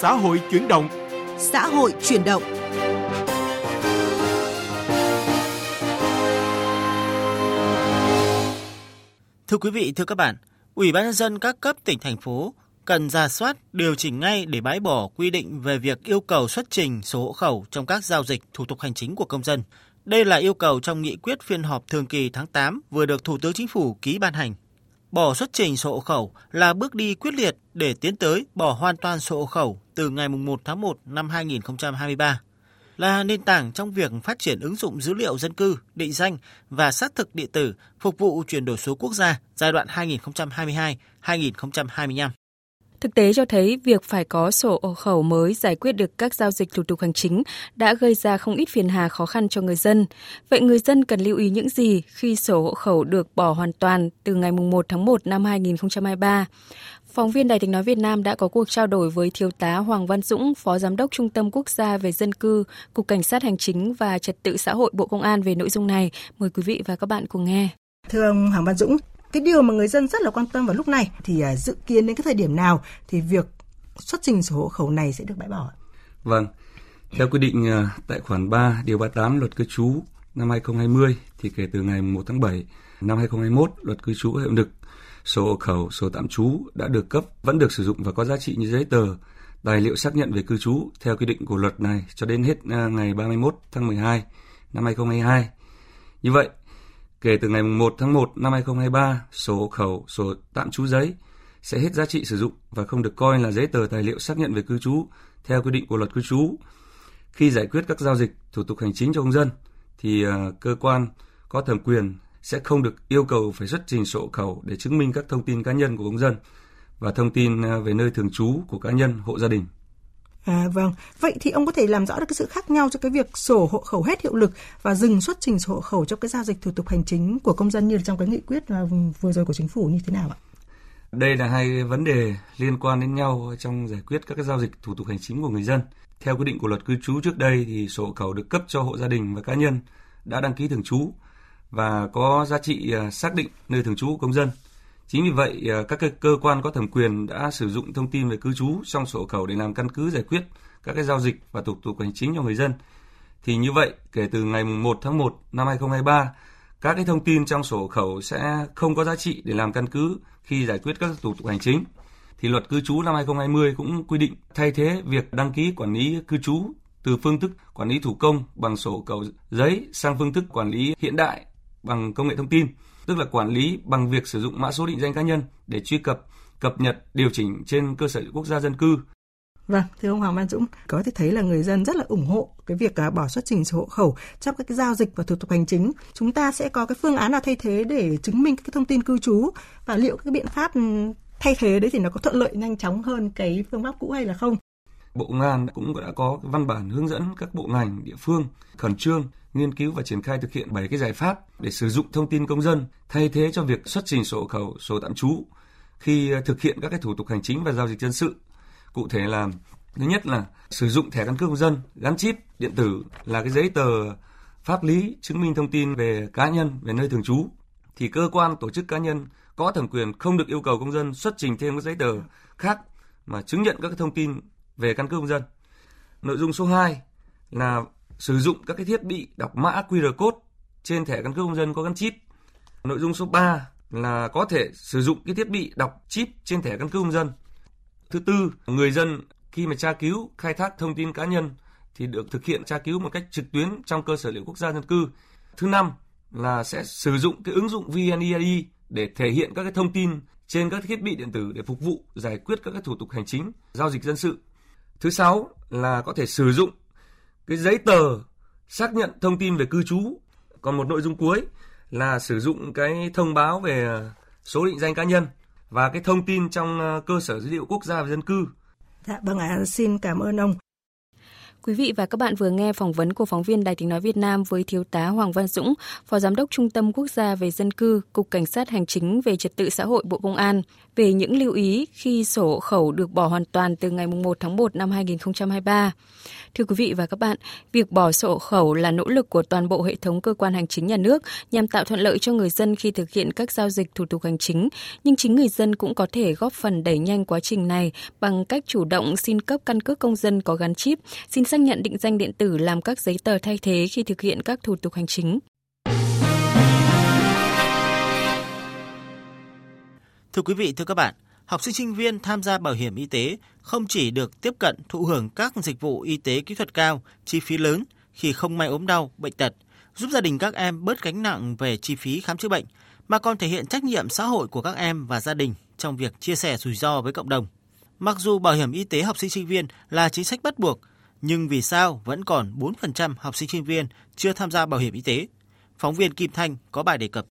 xã hội chuyển động. Xã hội chuyển động. Thưa quý vị, thưa các bạn, Ủy ban nhân dân các cấp tỉnh thành phố cần ra soát, điều chỉnh ngay để bãi bỏ quy định về việc yêu cầu xuất trình sổ hộ khẩu trong các giao dịch thủ tục hành chính của công dân. Đây là yêu cầu trong nghị quyết phiên họp thường kỳ tháng 8 vừa được Thủ tướng Chính phủ ký ban hành. Bỏ xuất trình sổ hộ khẩu là bước đi quyết liệt để tiến tới bỏ hoàn toàn sổ hộ khẩu từ ngày 1 tháng 1 năm 2023 là nền tảng trong việc phát triển ứng dụng dữ liệu dân cư, định danh và xác thực điện tử phục vụ chuyển đổi số quốc gia giai đoạn 2022-2025. Thực tế cho thấy việc phải có sổ hộ khẩu mới giải quyết được các giao dịch thủ tục hành chính đã gây ra không ít phiền hà khó khăn cho người dân. Vậy người dân cần lưu ý những gì khi sổ hộ khẩu được bỏ hoàn toàn từ ngày 1 tháng 1 năm 2023? Phóng viên Đài tiếng nói Việt Nam đã có cuộc trao đổi với Thiếu tá Hoàng Văn Dũng, Phó Giám đốc Trung tâm Quốc gia về Dân cư, Cục Cảnh sát Hành chính và Trật tự xã hội Bộ Công an về nội dung này. Mời quý vị và các bạn cùng nghe. Thưa ông Hoàng Văn Dũng, cái điều mà người dân rất là quan tâm vào lúc này thì à, dự kiến đến cái thời điểm nào thì việc xuất trình sổ hộ khẩu này sẽ được bãi bỏ? Vâng, theo quy định à, tại khoản 3 điều 38 luật cư trú năm 2020 thì kể từ ngày 1 tháng 7 năm 2021 luật cư trú hiệu lực sổ hộ khẩu, sổ tạm trú đã được cấp vẫn được sử dụng và có giá trị như giấy tờ, tài liệu xác nhận về cư trú theo quy định của luật này cho đến hết à, ngày 31 tháng 12 năm 2022. Như vậy, kể từ ngày 1 tháng 1 năm 2023, sổ hộ khẩu, sổ tạm trú giấy sẽ hết giá trị sử dụng và không được coi là giấy tờ tài liệu xác nhận về cư trú theo quy định của luật cư trú. Khi giải quyết các giao dịch thủ tục hành chính cho công dân thì à, cơ quan có thẩm quyền sẽ không được yêu cầu phải xuất trình sổ khẩu để chứng minh các thông tin cá nhân của công dân và thông tin à, về nơi thường trú của cá nhân, hộ gia đình. À, vâng, vậy thì ông có thể làm rõ được cái sự khác nhau cho cái việc sổ hộ khẩu hết hiệu lực và dừng xuất trình sổ hộ khẩu cho cái giao dịch thủ tục hành chính của công dân như trong cái nghị quyết à, vừa rồi của chính phủ như thế nào ạ? Đây là hai vấn đề liên quan đến nhau trong giải quyết các cái giao dịch thủ tục hành chính của người dân. Theo quy định của luật cư trú trước đây thì sổ hộ khẩu được cấp cho hộ gia đình và cá nhân đã đăng ký thường trú và có giá trị à, xác định nơi thường trú của công dân. Chính vì vậy, ờ, các các cơ quan có thẩm quyền đã sử dụng thông tin về cư trú trong sổ khẩu để làm căn cứ giải quyết các cái giao dịch và thủ tục hành chính cho người dân. Thì như vậy, kể từ ngày 1 tháng 1 năm 2023, các cái thông tin trong sổ khẩu sẽ không có giá trị để làm căn cứ khi giải quyết các thủ tục hành chính. Thì luật cư trú năm 2020 cũng quy định thay thế việc đăng ký quản lý cư trú từ phương thức quản lý thủ công bằng sổ khẩu giấy sang phương thức quản lý hiện đại bằng công nghệ thông tin, tức là quản lý bằng việc sử dụng mã số định danh cá nhân để truy cập, cập nhật, điều chỉnh trên cơ sở quốc gia dân cư. Vâng, thưa ông Hoàng Văn Dũng, có thể thấy là người dân rất là ủng hộ cái việc à, bỏ xuất trình sổ hộ khẩu trong các cái giao dịch và thủ tục hành chính. Chúng ta sẽ có cái phương án nào thay thế để chứng minh các thông tin cư trú và liệu các biện pháp ừ, thay thế đấy thì nó có thuận lợi nhanh chóng hơn cái phương pháp cũ hay là không? Bộ Công an cũng đã có văn bản hướng dẫn các bộ ngành địa phương khẩn trương nghiên cứu và triển khai thực hiện 7 cái giải pháp để sử dụng thông tin công dân thay thế cho việc xuất trình sổ khẩu, sổ tạm trú khi ờ, thực hiện các cái thủ tục hành chính và giao dịch dân sự. Cụ thể là thứ nhất là sử dụng thẻ căn cước công dân gắn chip điện tử là cái giấy tờ pháp lý chứng minh thông tin về cá nhân, về nơi thường trú thì cơ quan tổ chức cá nhân có thẩm quyền không được yêu cầu công dân xuất trình thêm các giấy tờ khác mà chứng nhận các thông tin về căn cước công dân. Nội dung số 2 là sử dụng các cái thiết bị đọc mã QR code trên thẻ căn cước công dân có gắn chip. Nội dung số 3 là có thể sử dụng cái thiết bị đọc chip trên thẻ căn cước công dân. Thứ tư, người dân khi mà tra cứu khai thác thông tin cá nhân thì được thực hiện tra cứu một cách trực tuyến trong cơ sở dữ liệu quốc gia dân cư. Thứ năm là sẽ sử dụng cái ứng dụng VNeID để thể hiện các cái thông tin trên các thiết bị điện tử để phục vụ giải quyết các cái thủ tục hành chính, giao dịch dân sự. Thứ sáu là có thể sử dụng cái giấy tờ xác nhận thông tin về cư trú. Còn một nội dung cuối là sử dụng cái thông báo về à, số định danh cá nhân và cái thông tin trong à, cơ sở dữ liệu quốc gia về dân cư. Dạ vâng ạ, à, xin cảm ơn ông. Quý vị và các bạn vừa nghe phỏng vấn của phóng viên Đài tiếng nói Việt Nam với Thiếu tá Hoàng Văn Dũng, Phó Giám đốc Trung tâm Quốc gia về Dân cư, Cục Cảnh sát Hành chính về Trật tự xã hội Bộ Công an về những lưu ý khi sổ hộ khẩu được bỏ hoàn toàn từ ngày 1 tháng 1 năm 2023. Thưa quý vị và các bạn, việc bỏ sổ hộ khẩu là nỗ lực của toàn bộ hệ thống cơ quan hành chính nhà nước nhằm tạo thuận lợi cho người dân khi thực hiện các giao dịch thủ tục hành chính, nhưng chính người dân cũng có thể góp phần đẩy nhanh quá trình này bằng cách chủ động xin cấp căn cước công dân có gắn chip, xin xác nhận định danh điện tử làm các giấy tờ thay thế khi thực hiện các thủ tục hành chính. Thưa quý vị, thưa các bạn, học sinh sinh viên tham gia bảo hiểm y tế không chỉ được tiếp cận thụ hưởng các dịch vụ y tế kỹ thuật cao, chi phí lớn khi không may ốm đau, bệnh tật, giúp gia đình các em bớt gánh nặng về chi phí khám chữa bệnh, mà còn thể hiện trách nhiệm xã hội của các em và gia đình trong việc chia sẻ rủi ro với cộng đồng. Mặc dù bảo hiểm y tế học sinh sinh viên là chính sách bắt buộc, nhưng vì sao vẫn còn 4% học sinh sinh viên chưa tham gia bảo hiểm y tế? Phóng viên Kim Thanh có bài đề cập.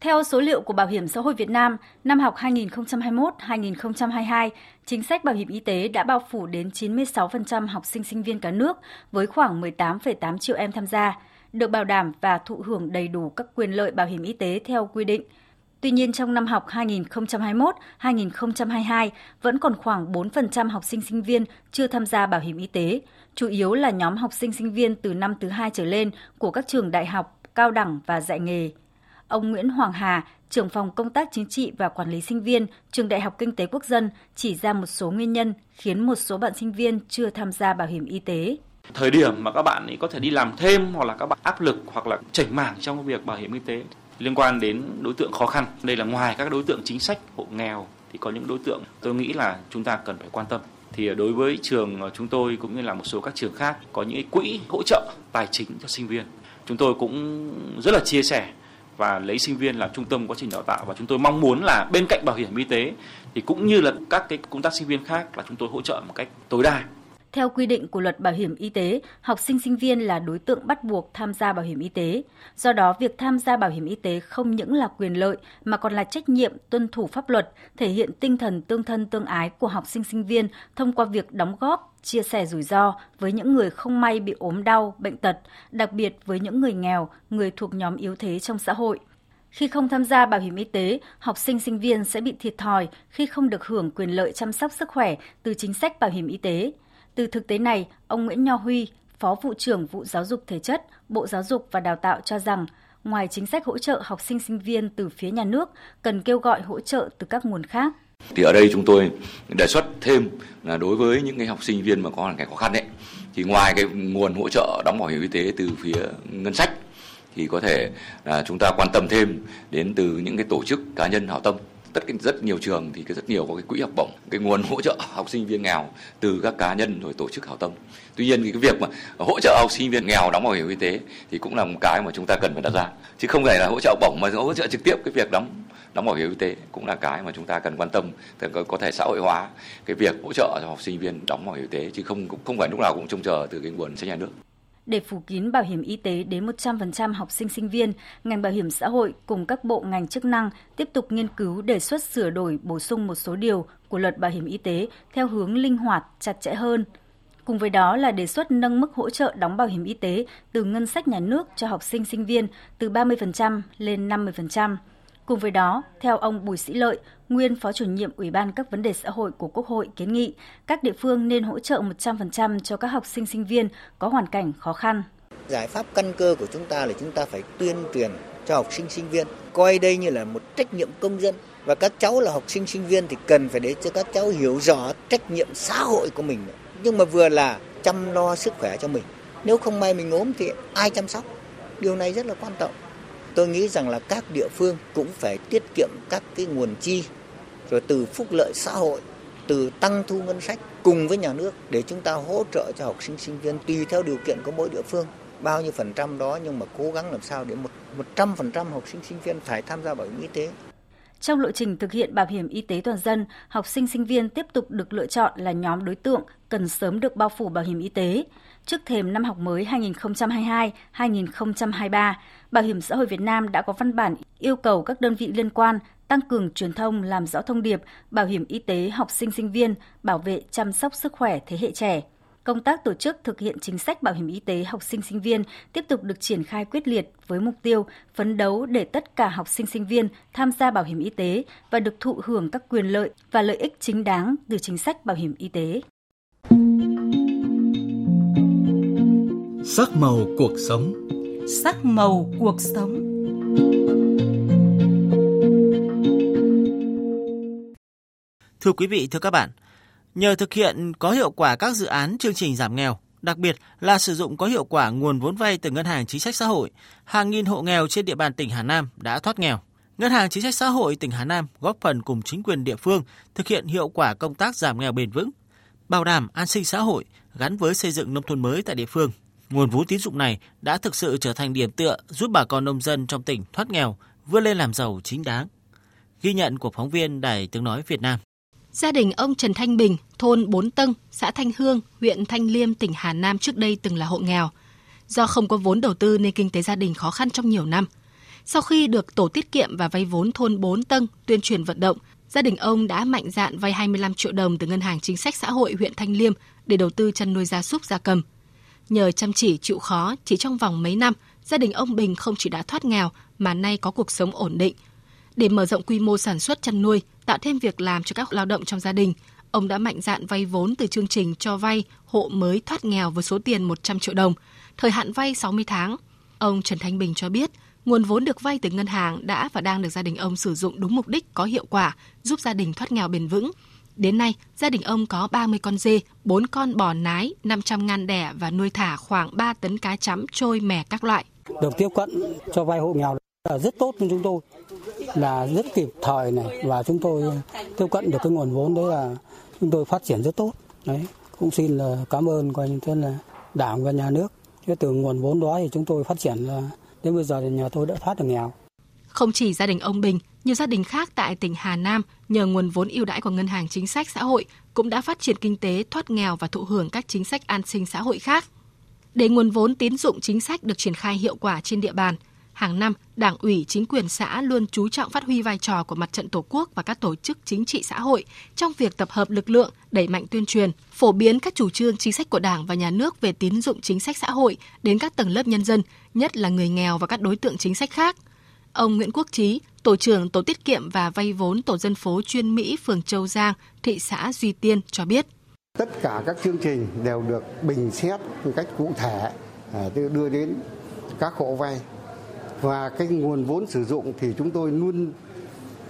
Theo số liệu của Bảo hiểm xã hội Việt Nam, năm học 2021-2022, chính sách bảo hiểm y tế đã bao phủ đến 96% học sinh sinh viên cả nước với khoảng 18,8 triệu em tham gia, được bảo đảm và thụ hưởng đầy đủ các quyền lợi bảo hiểm y tế theo quy định. Tuy nhiên trong năm học 2021-2022 vẫn còn khoảng 4% học sinh sinh viên chưa tham gia bảo hiểm y tế, chủ yếu là nhóm học sinh sinh viên từ năm thứ hai trở lên của các trường đại học, cao đẳng và dạy nghề. Ông Nguyễn Hoàng Hà, trưởng phòng công tác chính trị và quản lý sinh viên, trường Đại học Kinh tế Quốc dân chỉ ra một số nguyên nhân khiến một số bạn sinh viên chưa tham gia bảo hiểm y tế. Thời điểm mà các bạn ấy có thể đi làm thêm hoặc là các bạn áp lực hoặc là chảnh mảng trong việc bảo hiểm y tế liên quan đến đối tượng khó khăn. Đây là ngoài các đối tượng chính sách hộ nghèo thì có những đối tượng tôi nghĩ là chúng ta cần phải quan tâm thì đối với trường chúng tôi cũng như là một số các trường khác có những quỹ hỗ trợ tài chính cho sinh viên. Chúng tôi cũng rất là chia sẻ và lấy sinh viên làm trung tâm quá trình đào tạo. Và chúng tôi mong muốn là bên cạnh bảo hiểm y tế thì cũng như là các cái công tác sinh viên khác là chúng tôi hỗ trợ một cách tối đa theo quy định của luật bảo hiểm y tế, học sinh sinh viên là đối tượng bắt buộc tham gia bảo hiểm y tế. Do đó, việc tham gia bảo hiểm y tế không những là quyền lợi mà còn là trách nhiệm tuân thủ pháp luật, thể hiện tinh thần tương thân tương ái của học sinh sinh viên thông qua việc đóng góp, chia sẻ rủi ro với những người không may bị ốm đau, bệnh tật, đặc biệt với những người nghèo, người thuộc nhóm yếu thế trong xã hội. Khi không tham gia bảo hiểm y tế, học sinh sinh viên sẽ bị thiệt thòi khi không được hưởng quyền lợi chăm sóc sức khỏe từ chính sách bảo hiểm y tế. Từ thực tế này, ông Nguyễn Nho Huy, Phó vụ trưởng vụ giáo dục thể chất, Bộ Giáo dục và Đào tạo cho rằng, ngoài chính sách hỗ trợ học sinh sinh viên từ phía nhà nước, cần kêu gọi hỗ trợ từ các nguồn khác. Thì ở đây chúng tôi đề xuất thêm là đối với những cái học sinh viên mà có hoàn cảnh khó khăn đấy, thì ngoài cái nguồn hỗ trợ đóng bảo hiểm y tế từ phía ngân sách thì có thể là chúng ta quan tâm thêm đến từ những cái tổ chức cá nhân hảo tâm tất cả, rất nhiều trường thì rất nhiều có cái quỹ học bổng, cái nguồn hỗ trợ học sinh viên nghèo từ các cá nhân rồi tổ chức hảo tâm. Tuy nhiên thì cái việc mà hỗ trợ học sinh viên nghèo đóng bảo hiểm y tế thì cũng là một cái mà chúng ta cần phải đặt ra. Chứ không phải là hỗ trợ bổng mà hỗ trợ trực tiếp cái việc đóng đóng bảo hiểm y tế cũng là cái mà chúng ta cần quan tâm để có thể xã hội hóa cái việc hỗ trợ cho học sinh viên đóng bảo hiểm y tế, chứ không không phải lúc nào cũng trông chờ từ cái nguồn sách nhà nước để phủ kín bảo hiểm y tế đến 100% học sinh sinh viên, ngành bảo hiểm xã hội cùng các bộ ngành chức năng tiếp tục nghiên cứu đề xuất sửa đổi bổ sung một số điều của luật bảo hiểm y tế theo hướng linh hoạt, chặt chẽ hơn. Cùng với đó là đề xuất nâng mức hỗ trợ đóng bảo hiểm y tế từ ngân sách nhà nước cho học sinh sinh viên từ 30% lên 50%. Cùng với đó, theo ông Bùi Sĩ Lợi, nguyên Phó chủ nhiệm Ủy ban các vấn đề xã hội của Quốc hội kiến nghị, các địa phương nên hỗ trợ 100% cho các học sinh sinh viên có hoàn cảnh khó khăn. Giải pháp căn cơ của chúng ta là chúng ta phải tuyên truyền cho học sinh sinh viên, coi đây như là một trách nhiệm công dân và các cháu là học sinh sinh viên thì cần phải để cho các cháu hiểu rõ trách nhiệm xã hội của mình. Nhưng mà vừa là chăm lo sức khỏe cho mình. Nếu không may mình ốm thì ai chăm sóc? Điều này rất là quan trọng. Tôi nghĩ rằng là các địa phương cũng phải tiết kiệm các cái nguồn chi rồi từ phúc lợi xã hội từ tăng thu ngân sách cùng với nhà nước để chúng ta hỗ trợ cho học sinh sinh viên tùy theo điều kiện của mỗi địa phương bao nhiêu phần trăm đó nhưng mà cố gắng làm sao để một một trăm phần trăm học sinh sinh viên phải tham gia bảo hiểm y tế trong lộ trình thực hiện bảo hiểm y tế toàn dân, học sinh sinh viên tiếp tục được lựa chọn là nhóm đối tượng cần sớm được bao phủ bảo hiểm y tế. Trước thềm năm học mới 2022-2023, Bảo hiểm xã hội Việt Nam đã có văn bản yêu cầu các đơn vị liên quan tăng cường truyền thông làm rõ thông điệp bảo hiểm y tế học sinh sinh viên, bảo vệ chăm sóc sức khỏe thế hệ trẻ. công tác tổ chức thực hiện chính sách bảo hiểm y tế học sinh sinh viên tiếp tục được triển khai quyết liệt với mục tiêu phấn đấu để tất cả học sinh sinh viên tham gia bảo hiểm y tế và được thụ hưởng các quyền lợi và lợi ích chính đáng từ chính sách bảo hiểm y tế. Sắc màu cuộc sống Sắc màu cuộc sống Thưa quý vị, thưa các bạn, nhờ thực hiện có hiệu quả các dự án chương trình giảm nghèo, đặc biệt là sử dụng có hiệu quả nguồn vốn vay từ Ngân hàng Chính sách Xã hội, hàng nghìn hộ nghèo trên địa bàn tỉnh Hà Nam đã thoát nghèo. Ngân hàng Chính sách Xã hội tỉnh Hà Nam góp phần cùng chính quyền địa phương thực hiện hiệu quả công tác giảm nghèo bền vững, bảo đảm an sinh xã hội gắn với xây dựng nông thôn mới tại địa phương. Nguồn vốn tín dụng này đã thực sự trở thành điểm tựa giúp bà con nông dân trong tỉnh thoát nghèo, vươn lên làm giàu chính đáng. Ghi nhận của phóng viên Đài Tiếng Nói Việt Nam. Gia đình ông Trần Thanh Bình, thôn Bốn Tân, xã Thanh Hương, huyện Thanh Liêm, tỉnh Hà Nam trước đây từng là hộ nghèo. Do không có vốn đầu tư nên kinh tế gia đình khó khăn trong nhiều năm. Sau khi được tổ tiết kiệm và vay vốn thôn Bốn Tân tuyên truyền vận động, gia đình ông đã mạnh dạn vay 25 triệu đồng từ Ngân hàng Chính sách Xã hội huyện Thanh Liêm để đầu tư chăn nuôi gia súc gia cầm. Nhờ chăm chỉ chịu khó, chỉ trong vòng mấy năm, gia đình ông Bình không chỉ đã thoát nghèo mà nay có cuộc sống ổn định. Để mở rộng quy mô sản xuất chăn nuôi, tạo thêm việc làm cho các lao động trong gia đình, ông đã mạnh dạn vay vốn từ chương trình cho vay hộ mới thoát nghèo với số tiền 100 triệu đồng, thời hạn vay 60 tháng. Ông Trần Thanh Bình cho biết, nguồn vốn được vay từ ngân hàng đã và đang được gia đình ông sử dụng đúng mục đích có hiệu quả, giúp gia đình thoát nghèo bền vững. Đến nay, gia đình ông có 30 con dê, 4 con bò nái, 500 ngàn đẻ và nuôi thả khoảng 3 tấn cá chấm trôi mè các loại. Được tiếp cận cho vay hộ nghèo là rất tốt cho chúng tôi là rất kịp thời này và chúng tôi tiếp cận được cái nguồn vốn đấy là chúng tôi phát triển rất tốt đấy cũng xin là cảm ơn coi như thế là đảng và nhà nước cái từ nguồn vốn đó thì chúng tôi phát triển là đến bây giờ thì nhà tôi đã thoát được nghèo không chỉ gia đình ông Bình, nhiều gia đình khác tại tỉnh Hà Nam nhờ nguồn vốn ưu đãi của Ngân hàng Chính sách Xã hội cũng đã phát triển kinh tế, thoát nghèo và thụ hưởng các chính sách an sinh xã hội khác. Để nguồn vốn tín dụng chính sách được triển khai hiệu quả trên địa bàn, hàng năm, Đảng ủy, chính quyền xã luôn chú trọng phát huy vai trò của mặt trận Tổ quốc và các tổ chức chính trị xã hội trong việc tập hợp lực lượng, đẩy mạnh tuyên truyền, phổ biến các chủ trương chính sách của Đảng và nhà nước về tín dụng chính sách xã hội đến các tầng lớp nhân dân, nhất là người nghèo và các đối tượng chính sách khác. Ông Nguyễn Quốc Trí, tổ trưởng tổ tiết kiệm và vay vốn tổ dân phố chuyên Mỹ phường Châu Giang, thị xã Duy Tiên cho biết. Tất cả các chương trình đều được bình xét một cách cụ thể à, đưa đến các hộ vay và cái nguồn vốn sử dụng thì chúng tôi luôn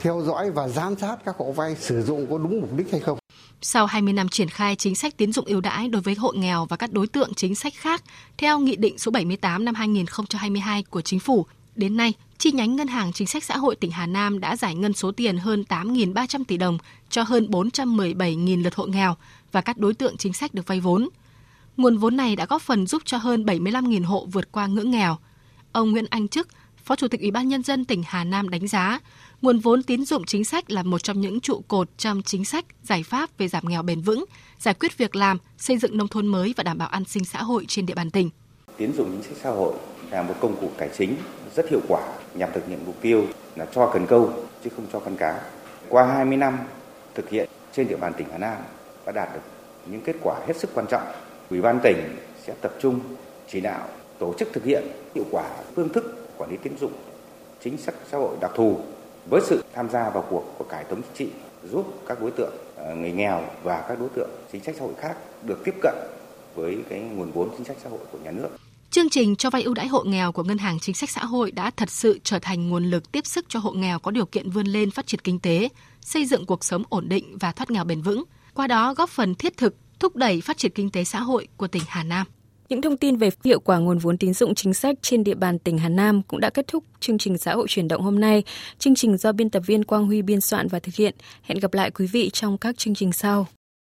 theo dõi và giám sát các hộ vay sử dụng có đúng mục đích hay không. Sau 20 năm triển khai chính sách tín dụng ưu đãi đối với hộ nghèo và các đối tượng chính sách khác, theo Nghị định số 78 năm 2022 của Chính phủ, đến nay, chi nhánh Ngân hàng Chính sách Xã hội tỉnh Hà Nam đã giải ngân số tiền hơn 8.300 tỷ đồng cho hơn 417.000 lượt hộ nghèo và các đối tượng chính sách được vay vốn. Nguồn vốn này đã góp phần giúp cho hơn 75.000 hộ vượt qua ngưỡng nghèo. Ông Nguyễn Anh chức Phó Chủ tịch Ủy ban Nhân dân tỉnh Hà Nam đánh giá, nguồn vốn tín dụng chính sách là một trong những trụ cột trong chính sách giải pháp về giảm nghèo bền vững, giải quyết việc làm, xây dựng nông thôn mới và đảm bảo an sinh xã hội trên địa bàn tỉnh. Tín dụng chính sách xã hội là một công cụ tài chính rất hiệu quả nhằm thực hiện mục tiêu là cho cần câu chứ không cho con cá. Qua 20 năm thực hiện trên địa bàn tỉnh Hà Nam đã đạt được những kết quả hết sức quan trọng. Ủy ban tỉnh sẽ tập trung chỉ đạo tổ chức thực hiện hiệu quả phương thức quản lý tín dụng chính sách xã hội đặc thù với sự tham gia vào cuộc của cải thống chính trị giúp các đối tượng ờ, người nghèo và các đối tượng chính sách xã hội khác được tiếp cận với cái nguồn vốn chính sách xã hội của nhà nước. Chương trình cho vay ưu đãi hộ nghèo của Ngân hàng Chính sách Xã hội đã thật sự trở thành nguồn lực tiếp sức cho hộ nghèo có điều kiện vươn lên phát triển kinh tế, xây dựng cuộc sống ổn định và thoát nghèo bền vững, qua đó góp phần thiết thực thúc đẩy phát triển kinh tế xã hội của tỉnh Hà Nam. Những thông tin về hiệu quả nguồn vốn tín dụng chính sách trên địa bàn tỉnh Hà Nam cũng đã kết thúc chương trình xã hội chuyển động hôm nay. Chương trình do biên tập viên Quang Huy biên soạn và thực hiện. Hẹn gặp lại quý vị trong các chương trình sau.